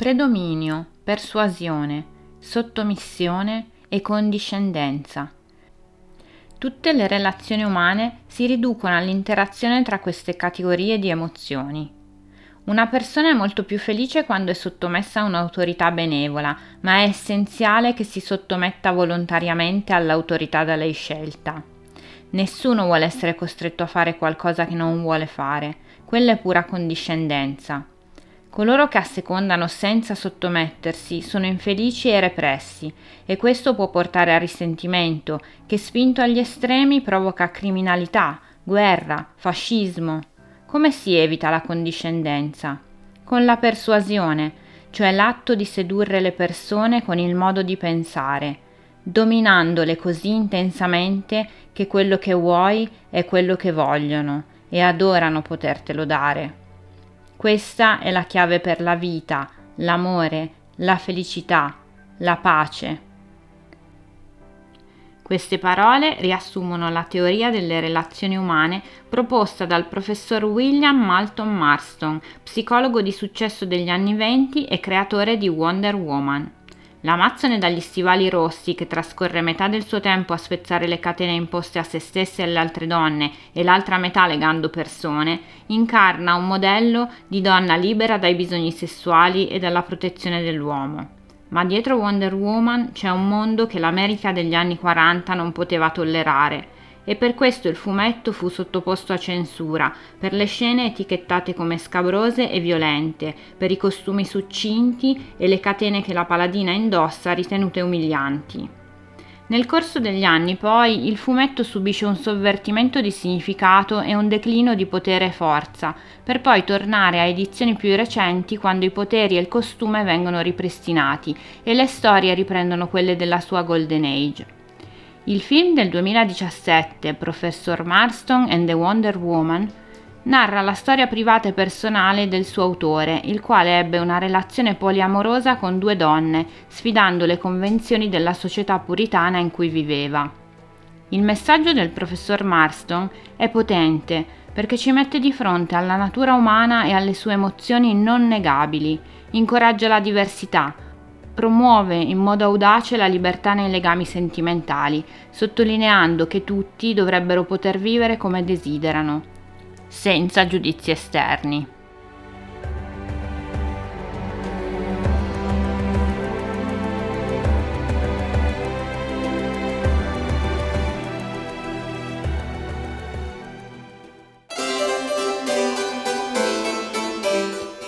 predominio, persuasione, sottomissione e condiscendenza. Tutte le relazioni umane si riducono all'interazione tra queste categorie di emozioni. Una persona è molto più felice quando è sottomessa a un'autorità benevola, ma è essenziale che si sottometta volontariamente all'autorità da lei scelta. Nessuno vuole essere costretto a fare qualcosa che non vuole fare, quella è pura condiscendenza. Coloro che assecondano senza sottomettersi sono infelici e repressi, e questo può portare a risentimento, che spinto agli estremi provoca criminalità, guerra, fascismo, come si evita la condiscendenza? Con la persuasione, cioè l'atto di sedurre le persone con il modo di pensare, dominandole così intensamente che quello che vuoi è quello che vogliono e adorano potertelo dare. Questa è la chiave per la vita, l'amore, la felicità, la pace. Queste parole riassumono la teoria delle relazioni umane proposta dal professor William Malton Marston, psicologo di successo degli anni venti e creatore di Wonder Woman. L'Amazzone dagli stivali rossi, che trascorre metà del suo tempo a spezzare le catene imposte a se stesse e alle altre donne e l'altra metà legando persone, incarna un modello di donna libera dai bisogni sessuali e dalla protezione dell'uomo. Ma dietro Wonder Woman c'è un mondo che l'America degli anni 40 non poteva tollerare e per questo il fumetto fu sottoposto a censura, per le scene etichettate come scabrose e violente, per i costumi succinti e le catene che la paladina indossa ritenute umilianti. Nel corso degli anni, poi, il fumetto subisce un sovvertimento di significato e un declino di potere e forza, per poi tornare a edizioni più recenti quando i poteri e il costume vengono ripristinati e le storie riprendono quelle della sua Golden Age. Il film del 2017, Professor Marston and the Wonder Woman, narra la storia privata e personale del suo autore, il quale ebbe una relazione poliamorosa con due donne, sfidando le convenzioni della società puritana in cui viveva. Il messaggio del professor Marston è potente perché ci mette di fronte alla natura umana e alle sue emozioni non negabili, incoraggia la diversità, promuove in modo audace la libertà nei legami sentimentali, sottolineando che tutti dovrebbero poter vivere come desiderano senza giudizi esterni.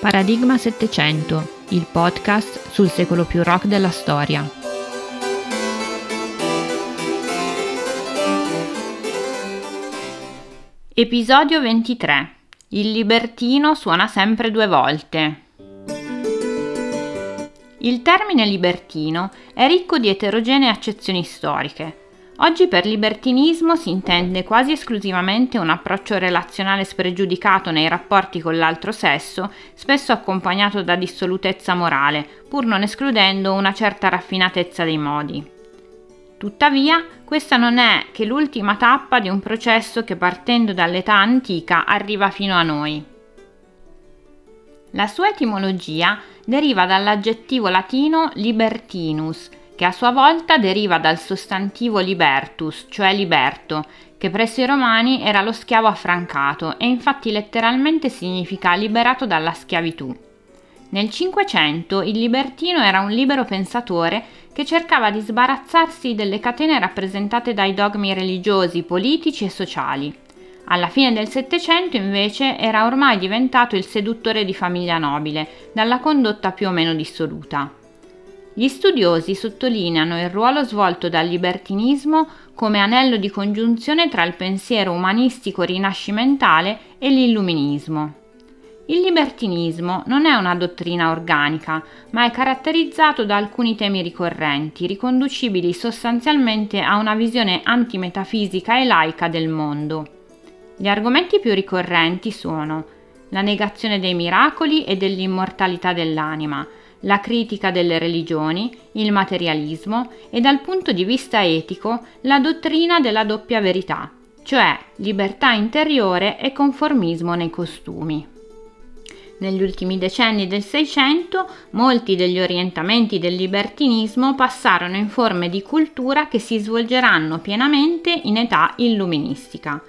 Paradigma 700, il podcast sul secolo più rock della storia. Episodio 23. Il libertino suona sempre due volte. Il termine libertino è ricco di eterogenee accezioni storiche. Oggi per libertinismo si intende quasi esclusivamente un approccio relazionale spregiudicato nei rapporti con l'altro sesso, spesso accompagnato da dissolutezza morale, pur non escludendo una certa raffinatezza dei modi. Tuttavia, questa non è che l'ultima tappa di un processo che partendo dall'età antica arriva fino a noi. La sua etimologia deriva dall'aggettivo latino libertinus, che a sua volta deriva dal sostantivo libertus, cioè liberto, che presso i romani era lo schiavo affrancato e infatti letteralmente significa liberato dalla schiavitù. Nel Cinquecento il libertino era un libero pensatore che cercava di sbarazzarsi delle catene rappresentate dai dogmi religiosi, politici e sociali. Alla fine del Settecento invece era ormai diventato il seduttore di famiglia nobile, dalla condotta più o meno dissoluta. Gli studiosi sottolineano il ruolo svolto dal libertinismo come anello di congiunzione tra il pensiero umanistico rinascimentale e l'illuminismo. Il libertinismo non è una dottrina organica, ma è caratterizzato da alcuni temi ricorrenti, riconducibili sostanzialmente a una visione antimetafisica e laica del mondo. Gli argomenti più ricorrenti sono la negazione dei miracoli e dell'immortalità dell'anima, la critica delle religioni, il materialismo e dal punto di vista etico la dottrina della doppia verità, cioè libertà interiore e conformismo nei costumi. Negli ultimi decenni del Seicento molti degli orientamenti del libertinismo passarono in forme di cultura che si svolgeranno pienamente in età illuministica.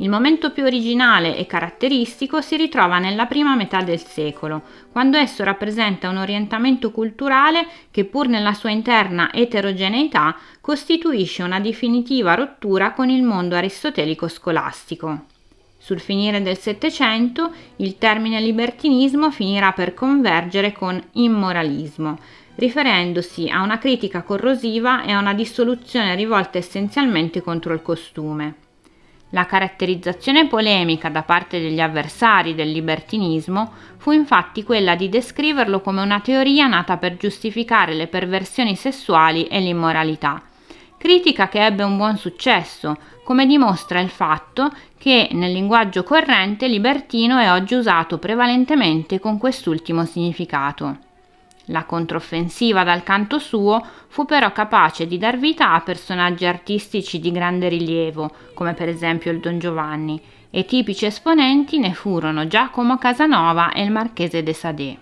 Il momento più originale e caratteristico si ritrova nella prima metà del secolo, quando esso rappresenta un orientamento culturale che pur nella sua interna eterogeneità costituisce una definitiva rottura con il mondo aristotelico scolastico. Sul finire del Settecento il termine libertinismo finirà per convergere con immoralismo, riferendosi a una critica corrosiva e a una dissoluzione rivolta essenzialmente contro il costume. La caratterizzazione polemica da parte degli avversari del libertinismo fu infatti quella di descriverlo come una teoria nata per giustificare le perversioni sessuali e l'immoralità, critica che ebbe un buon successo, come dimostra il fatto che nel linguaggio corrente libertino è oggi usato prevalentemente con quest'ultimo significato. La controffensiva dal canto suo fu però capace di dar vita a personaggi artistici di grande rilievo, come per esempio il Don Giovanni, e tipici esponenti ne furono Giacomo Casanova e il Marchese de Sade.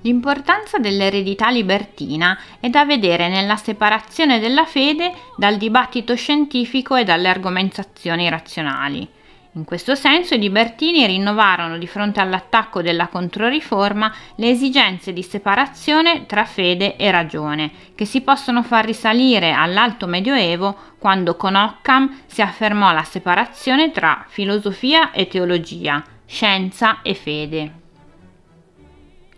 L'importanza dell'eredità libertina è da vedere nella separazione della fede dal dibattito scientifico e dalle argomentazioni razionali. In questo senso i libertini rinnovarono di fronte all'attacco della Controriforma le esigenze di separazione tra fede e ragione, che si possono far risalire all'Alto Medioevo quando con Occam si affermò la separazione tra filosofia e teologia, scienza e fede.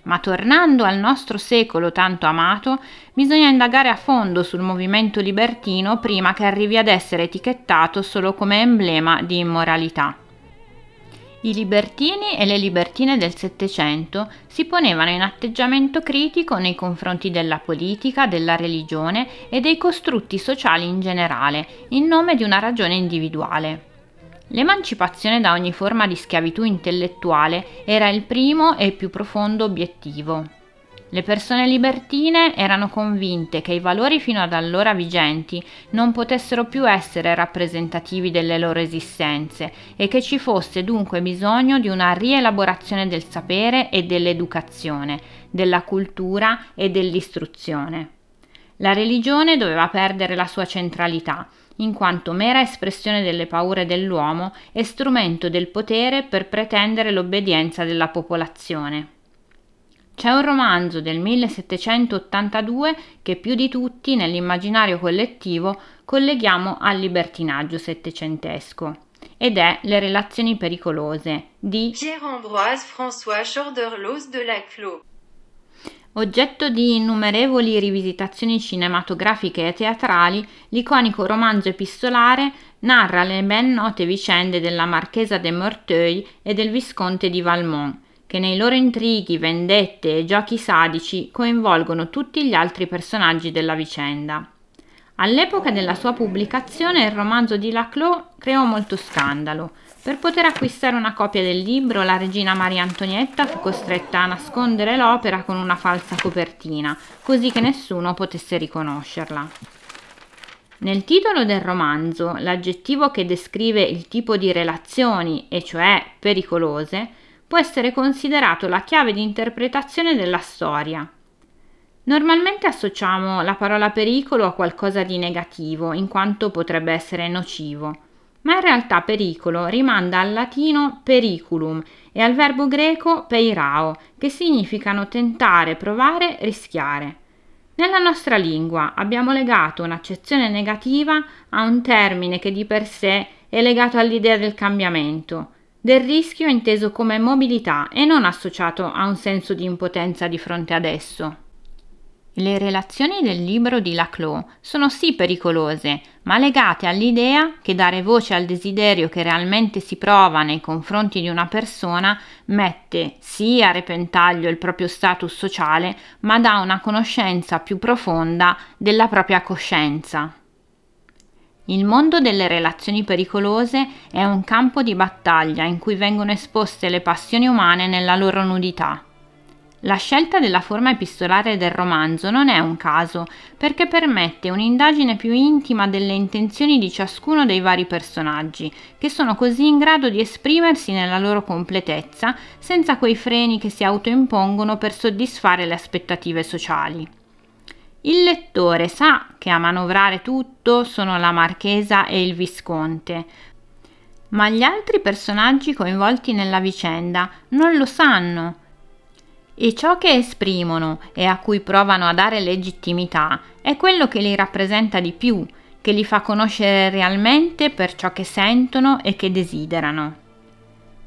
Ma tornando al nostro secolo tanto amato, bisogna indagare a fondo sul movimento libertino prima che arrivi ad essere etichettato solo come emblema di immoralità. I libertini e le libertine del Settecento si ponevano in atteggiamento critico nei confronti della politica, della religione e dei costrutti sociali in generale, in nome di una ragione individuale. L'emancipazione da ogni forma di schiavitù intellettuale era il primo e più profondo obiettivo. Le persone libertine erano convinte che i valori fino ad allora vigenti non potessero più essere rappresentativi delle loro esistenze e che ci fosse dunque bisogno di una rielaborazione del sapere e dell'educazione, della cultura e dell'istruzione. La religione doveva perdere la sua centralità in quanto mera espressione delle paure dell'uomo e strumento del potere per pretendere l'obbedienza della popolazione. C'è un romanzo del 1782 che più di tutti nell'immaginario collettivo colleghiamo al libertinaggio settecentesco ed è Le relazioni pericolose di Pierre-Ambroise François Chorderlos de Laclos. Oggetto di innumerevoli rivisitazioni cinematografiche e teatrali, l'iconico romanzo epistolare narra le ben note vicende della Marchesa de Morteuil e del Visconte di Valmont, che nei loro intrighi, vendette e giochi sadici coinvolgono tutti gli altri personaggi della vicenda. All'epoca della sua pubblicazione il romanzo di Laclos creò molto scandalo, per poter acquistare una copia del libro, la regina Maria Antonietta fu costretta a nascondere l'opera con una falsa copertina, così che nessuno potesse riconoscerla. Nel titolo del romanzo, l'aggettivo che descrive il tipo di relazioni, e cioè pericolose, può essere considerato la chiave di interpretazione della storia. Normalmente associamo la parola pericolo a qualcosa di negativo, in quanto potrebbe essere nocivo ma in realtà pericolo rimanda al latino periculum e al verbo greco peirao, che significano tentare, provare, rischiare. Nella nostra lingua abbiamo legato un'accezione negativa a un termine che di per sé è legato all'idea del cambiamento, del rischio inteso come mobilità e non associato a un senso di impotenza di fronte ad esso. Le relazioni del libro di Laclos sono sì pericolose, ma legate all'idea che dare voce al desiderio che realmente si prova nei confronti di una persona mette sì a repentaglio il proprio status sociale, ma dà una conoscenza più profonda della propria coscienza. Il mondo delle relazioni pericolose è un campo di battaglia in cui vengono esposte le passioni umane nella loro nudità. La scelta della forma epistolare del romanzo non è un caso, perché permette un'indagine più intima delle intenzioni di ciascuno dei vari personaggi, che sono così in grado di esprimersi nella loro completezza, senza quei freni che si autoimpongono per soddisfare le aspettative sociali. Il lettore sa che a manovrare tutto sono la marchesa e il visconte, ma gli altri personaggi coinvolti nella vicenda non lo sanno e ciò che esprimono e a cui provano a dare legittimità è quello che li rappresenta di più, che li fa conoscere realmente per ciò che sentono e che desiderano.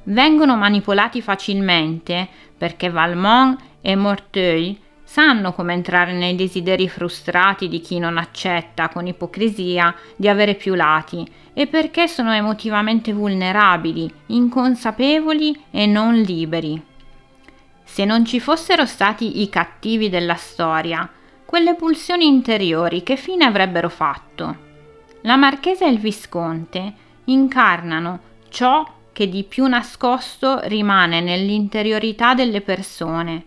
Vengono manipolati facilmente perché Valmont e Morteuil sanno come entrare nei desideri frustrati di chi non accetta con ipocrisia di avere più lati e perché sono emotivamente vulnerabili, inconsapevoli e non liberi. Se non ci fossero stati i cattivi della storia, quelle pulsioni interiori che fine avrebbero fatto? La marchesa e il visconte incarnano ciò che di più nascosto rimane nell'interiorità delle persone,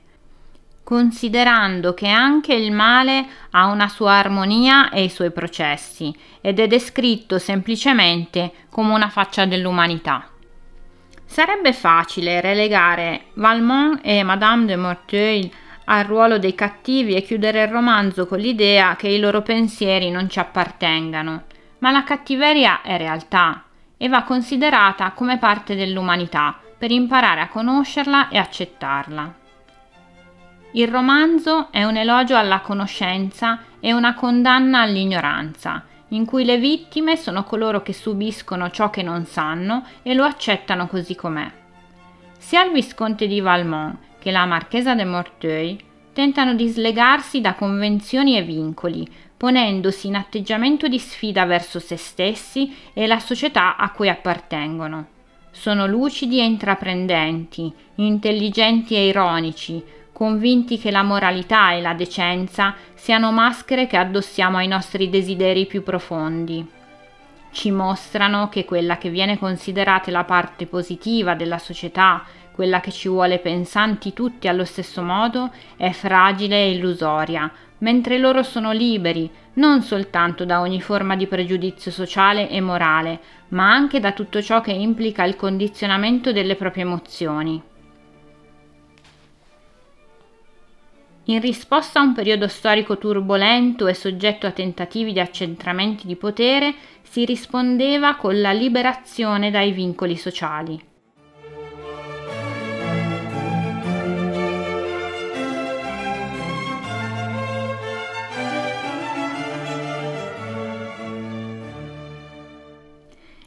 considerando che anche il male ha una sua armonia e i suoi processi ed è descritto semplicemente come una faccia dell'umanità. Sarebbe facile relegare Valmont e Madame de Morteuil al ruolo dei cattivi e chiudere il romanzo con l'idea che i loro pensieri non ci appartengano, ma la cattiveria è realtà e va considerata come parte dell'umanità per imparare a conoscerla e accettarla. Il romanzo è un elogio alla conoscenza e una condanna all'ignoranza in cui le vittime sono coloro che subiscono ciò che non sanno e lo accettano così com'è. Sia il Visconte di Valmont che la Marchesa de Morteuil tentano di slegarsi da convenzioni e vincoli, ponendosi in atteggiamento di sfida verso se stessi e la società a cui appartengono. Sono lucidi e intraprendenti, intelligenti e ironici, convinti che la moralità e la decenza siano maschere che addossiamo ai nostri desideri più profondi. Ci mostrano che quella che viene considerata la parte positiva della società, quella che ci vuole pensanti tutti allo stesso modo, è fragile e illusoria, mentre loro sono liberi non soltanto da ogni forma di pregiudizio sociale e morale, ma anche da tutto ciò che implica il condizionamento delle proprie emozioni. In risposta a un periodo storico turbolento e soggetto a tentativi di accentramenti di potere, si rispondeva con la liberazione dai vincoli sociali.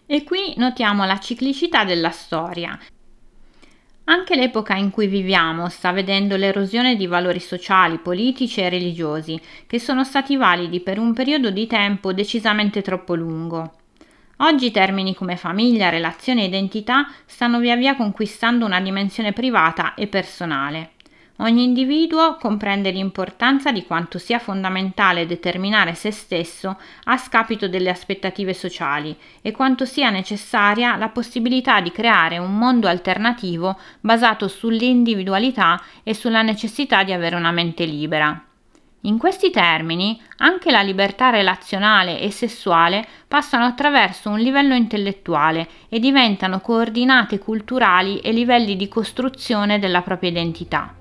E qui notiamo la ciclicità della storia, anche l'epoca in cui viviamo sta vedendo l'erosione di valori sociali, politici e religiosi, che sono stati validi per un periodo di tempo decisamente troppo lungo. Oggi termini come famiglia, relazione e identità stanno via via conquistando una dimensione privata e personale. Ogni individuo comprende l'importanza di quanto sia fondamentale determinare se stesso a scapito delle aspettative sociali e quanto sia necessaria la possibilità di creare un mondo alternativo basato sull'individualità e sulla necessità di avere una mente libera. In questi termini, anche la libertà relazionale e sessuale passano attraverso un livello intellettuale e diventano coordinate culturali e livelli di costruzione della propria identità.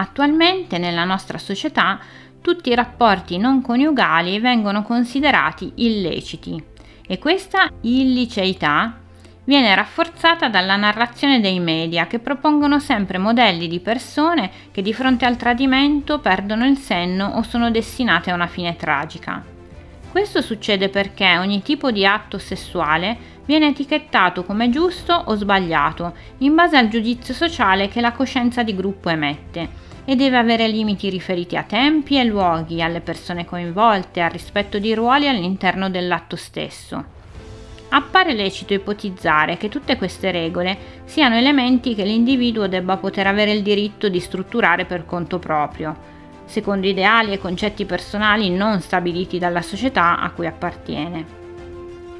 Attualmente nella nostra società tutti i rapporti non coniugali vengono considerati illeciti e questa illiceità viene rafforzata dalla narrazione dei media che propongono sempre modelli di persone che di fronte al tradimento perdono il senno o sono destinate a una fine tragica. Questo succede perché ogni tipo di atto sessuale viene etichettato come giusto o sbagliato in base al giudizio sociale che la coscienza di gruppo emette e deve avere limiti riferiti a tempi e luoghi, alle persone coinvolte, al rispetto di ruoli all'interno dell'atto stesso. Appare lecito ipotizzare che tutte queste regole siano elementi che l'individuo debba poter avere il diritto di strutturare per conto proprio, secondo ideali e concetti personali non stabiliti dalla società a cui appartiene.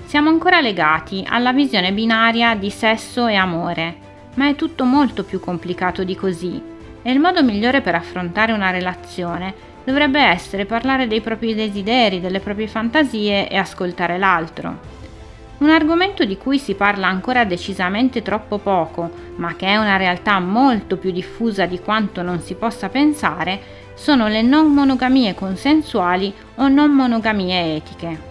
Siamo ancora legati alla visione binaria di sesso e amore, ma è tutto molto più complicato di così e il modo migliore per affrontare una relazione dovrebbe essere parlare dei propri desideri, delle proprie fantasie e ascoltare l'altro. Un argomento di cui si parla ancora decisamente troppo poco, ma che è una realtà molto più diffusa di quanto non si possa pensare, sono le non monogamie consensuali o non monogamie etiche.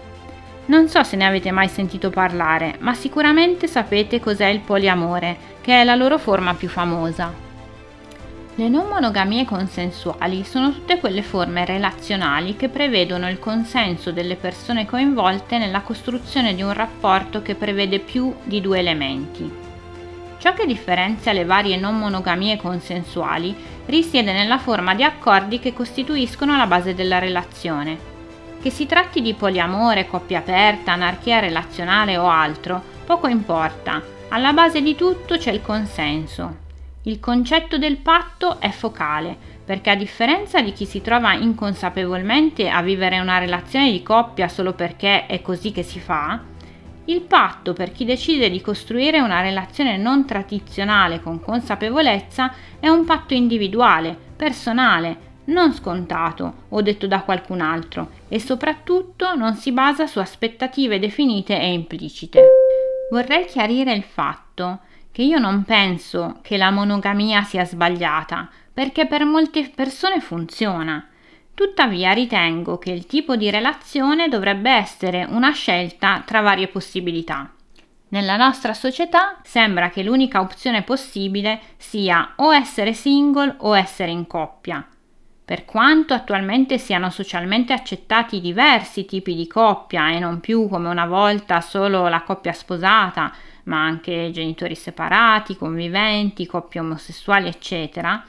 Non so se ne avete mai sentito parlare, ma sicuramente sapete cos'è il poliamore, che è la loro forma più famosa. Le non monogamie consensuali sono tutte quelle forme relazionali che prevedono il consenso delle persone coinvolte nella costruzione di un rapporto che prevede più di due elementi. Ciò che differenzia le varie non monogamie consensuali risiede nella forma di accordi che costituiscono la base della relazione. Che si tratti di poliamore, coppia aperta, anarchia relazionale o altro, poco importa, alla base di tutto c'è il consenso. Il concetto del patto è focale, perché a differenza di chi si trova inconsapevolmente a vivere una relazione di coppia solo perché è così che si fa, il patto per chi decide di costruire una relazione non tradizionale con consapevolezza è un patto individuale, personale, non scontato o detto da qualcun altro e soprattutto non si basa su aspettative definite e implicite. Vorrei chiarire il fatto che io non penso che la monogamia sia sbagliata, perché per molte persone funziona Tuttavia ritengo che il tipo di relazione dovrebbe essere una scelta tra varie possibilità. Nella nostra società sembra che l'unica opzione possibile sia o essere single o essere in coppia. Per quanto attualmente siano socialmente accettati diversi tipi di coppia e non più come una volta solo la coppia sposata, ma anche genitori separati, conviventi, coppie omosessuali, eccetera,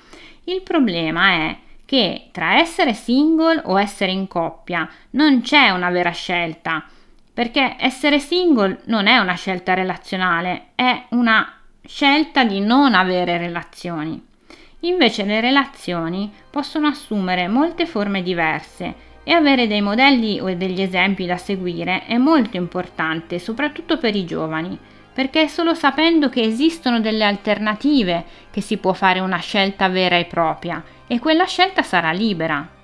il problema è che tra essere single o essere in coppia non c'è una vera scelta, perché essere single non è una scelta relazionale, è una scelta di non avere relazioni. Invece le relazioni possono assumere molte forme diverse e avere dei modelli o degli esempi da seguire è molto importante, soprattutto per i giovani, perché è solo sapendo che esistono delle alternative che si può fare una scelta vera e propria e quella scelta sarà libera.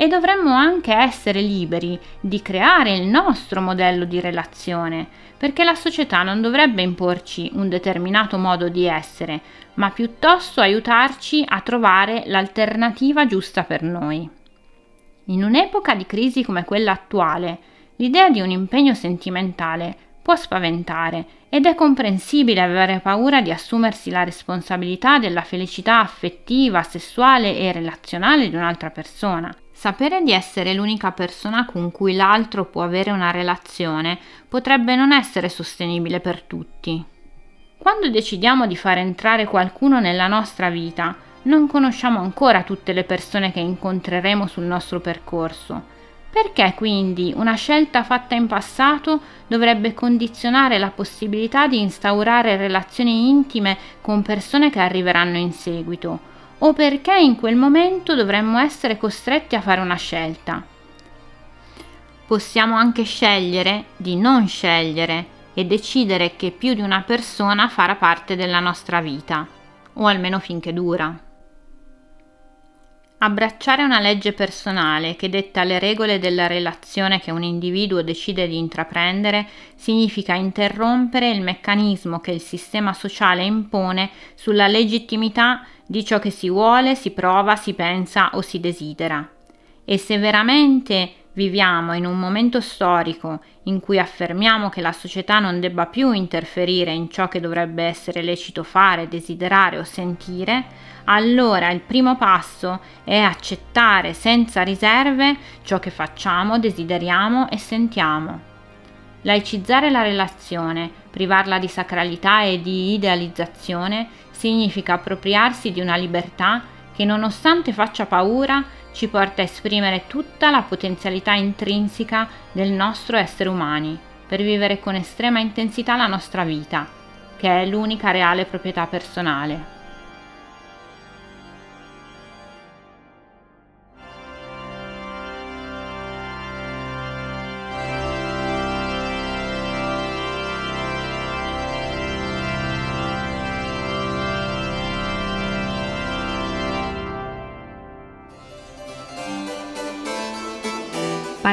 E dovremmo anche essere liberi di creare il nostro modello di relazione, perché la società non dovrebbe imporci un determinato modo di essere, ma piuttosto aiutarci a trovare l'alternativa giusta per noi. In un'epoca di crisi come quella attuale, l'idea di un impegno sentimentale può spaventare ed è comprensibile avere paura di assumersi la responsabilità della felicità affettiva, sessuale e relazionale di un'altra persona. Sapere di essere l'unica persona con cui l'altro può avere una relazione potrebbe non essere sostenibile per tutti. Quando decidiamo di far entrare qualcuno nella nostra vita, non conosciamo ancora tutte le persone che incontreremo sul nostro percorso perché quindi una scelta fatta in passato dovrebbe condizionare la possibilità di instaurare relazioni intime con persone che arriveranno in seguito? O perché in quel momento dovremmo essere costretti a fare una scelta? Possiamo anche scegliere di non scegliere e decidere che più di una persona farà parte della nostra vita, o almeno finché dura. Abbracciare una legge personale che detta le regole della relazione che un individuo decide di intraprendere significa interrompere il meccanismo che il sistema sociale impone sulla legittimità di ciò che si vuole, si prova, si pensa o si desidera. E se veramente viviamo in un momento storico in cui affermiamo che la società non debba più interferire in ciò che dovrebbe essere lecito fare, desiderare o sentire, allora il primo passo è accettare senza riserve ciò che facciamo, desideriamo e sentiamo. Laicizzare la relazione, privarla di sacralità e di idealizzazione, significa appropriarsi di una libertà che nonostante faccia paura ci porta a esprimere tutta la potenzialità intrinseca del nostro essere umani, per vivere con estrema intensità la nostra vita, che è l'unica reale proprietà personale.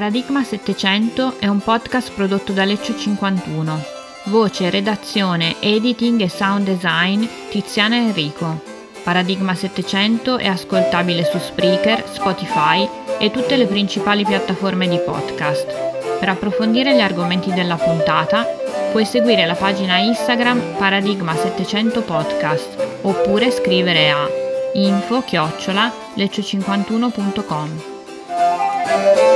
Paradigma 700 è un podcast prodotto da Leccio 51. Voce, redazione, editing e sound design Tiziana Enrico. Paradigma 700 è ascoltabile su Spreaker, Spotify e tutte le principali piattaforme di podcast. Per approfondire gli argomenti della puntata puoi seguire la pagina Instagram Paradigma 700 Podcast oppure scrivere a info chiocciola leccio51.com.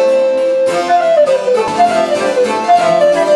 Thank you.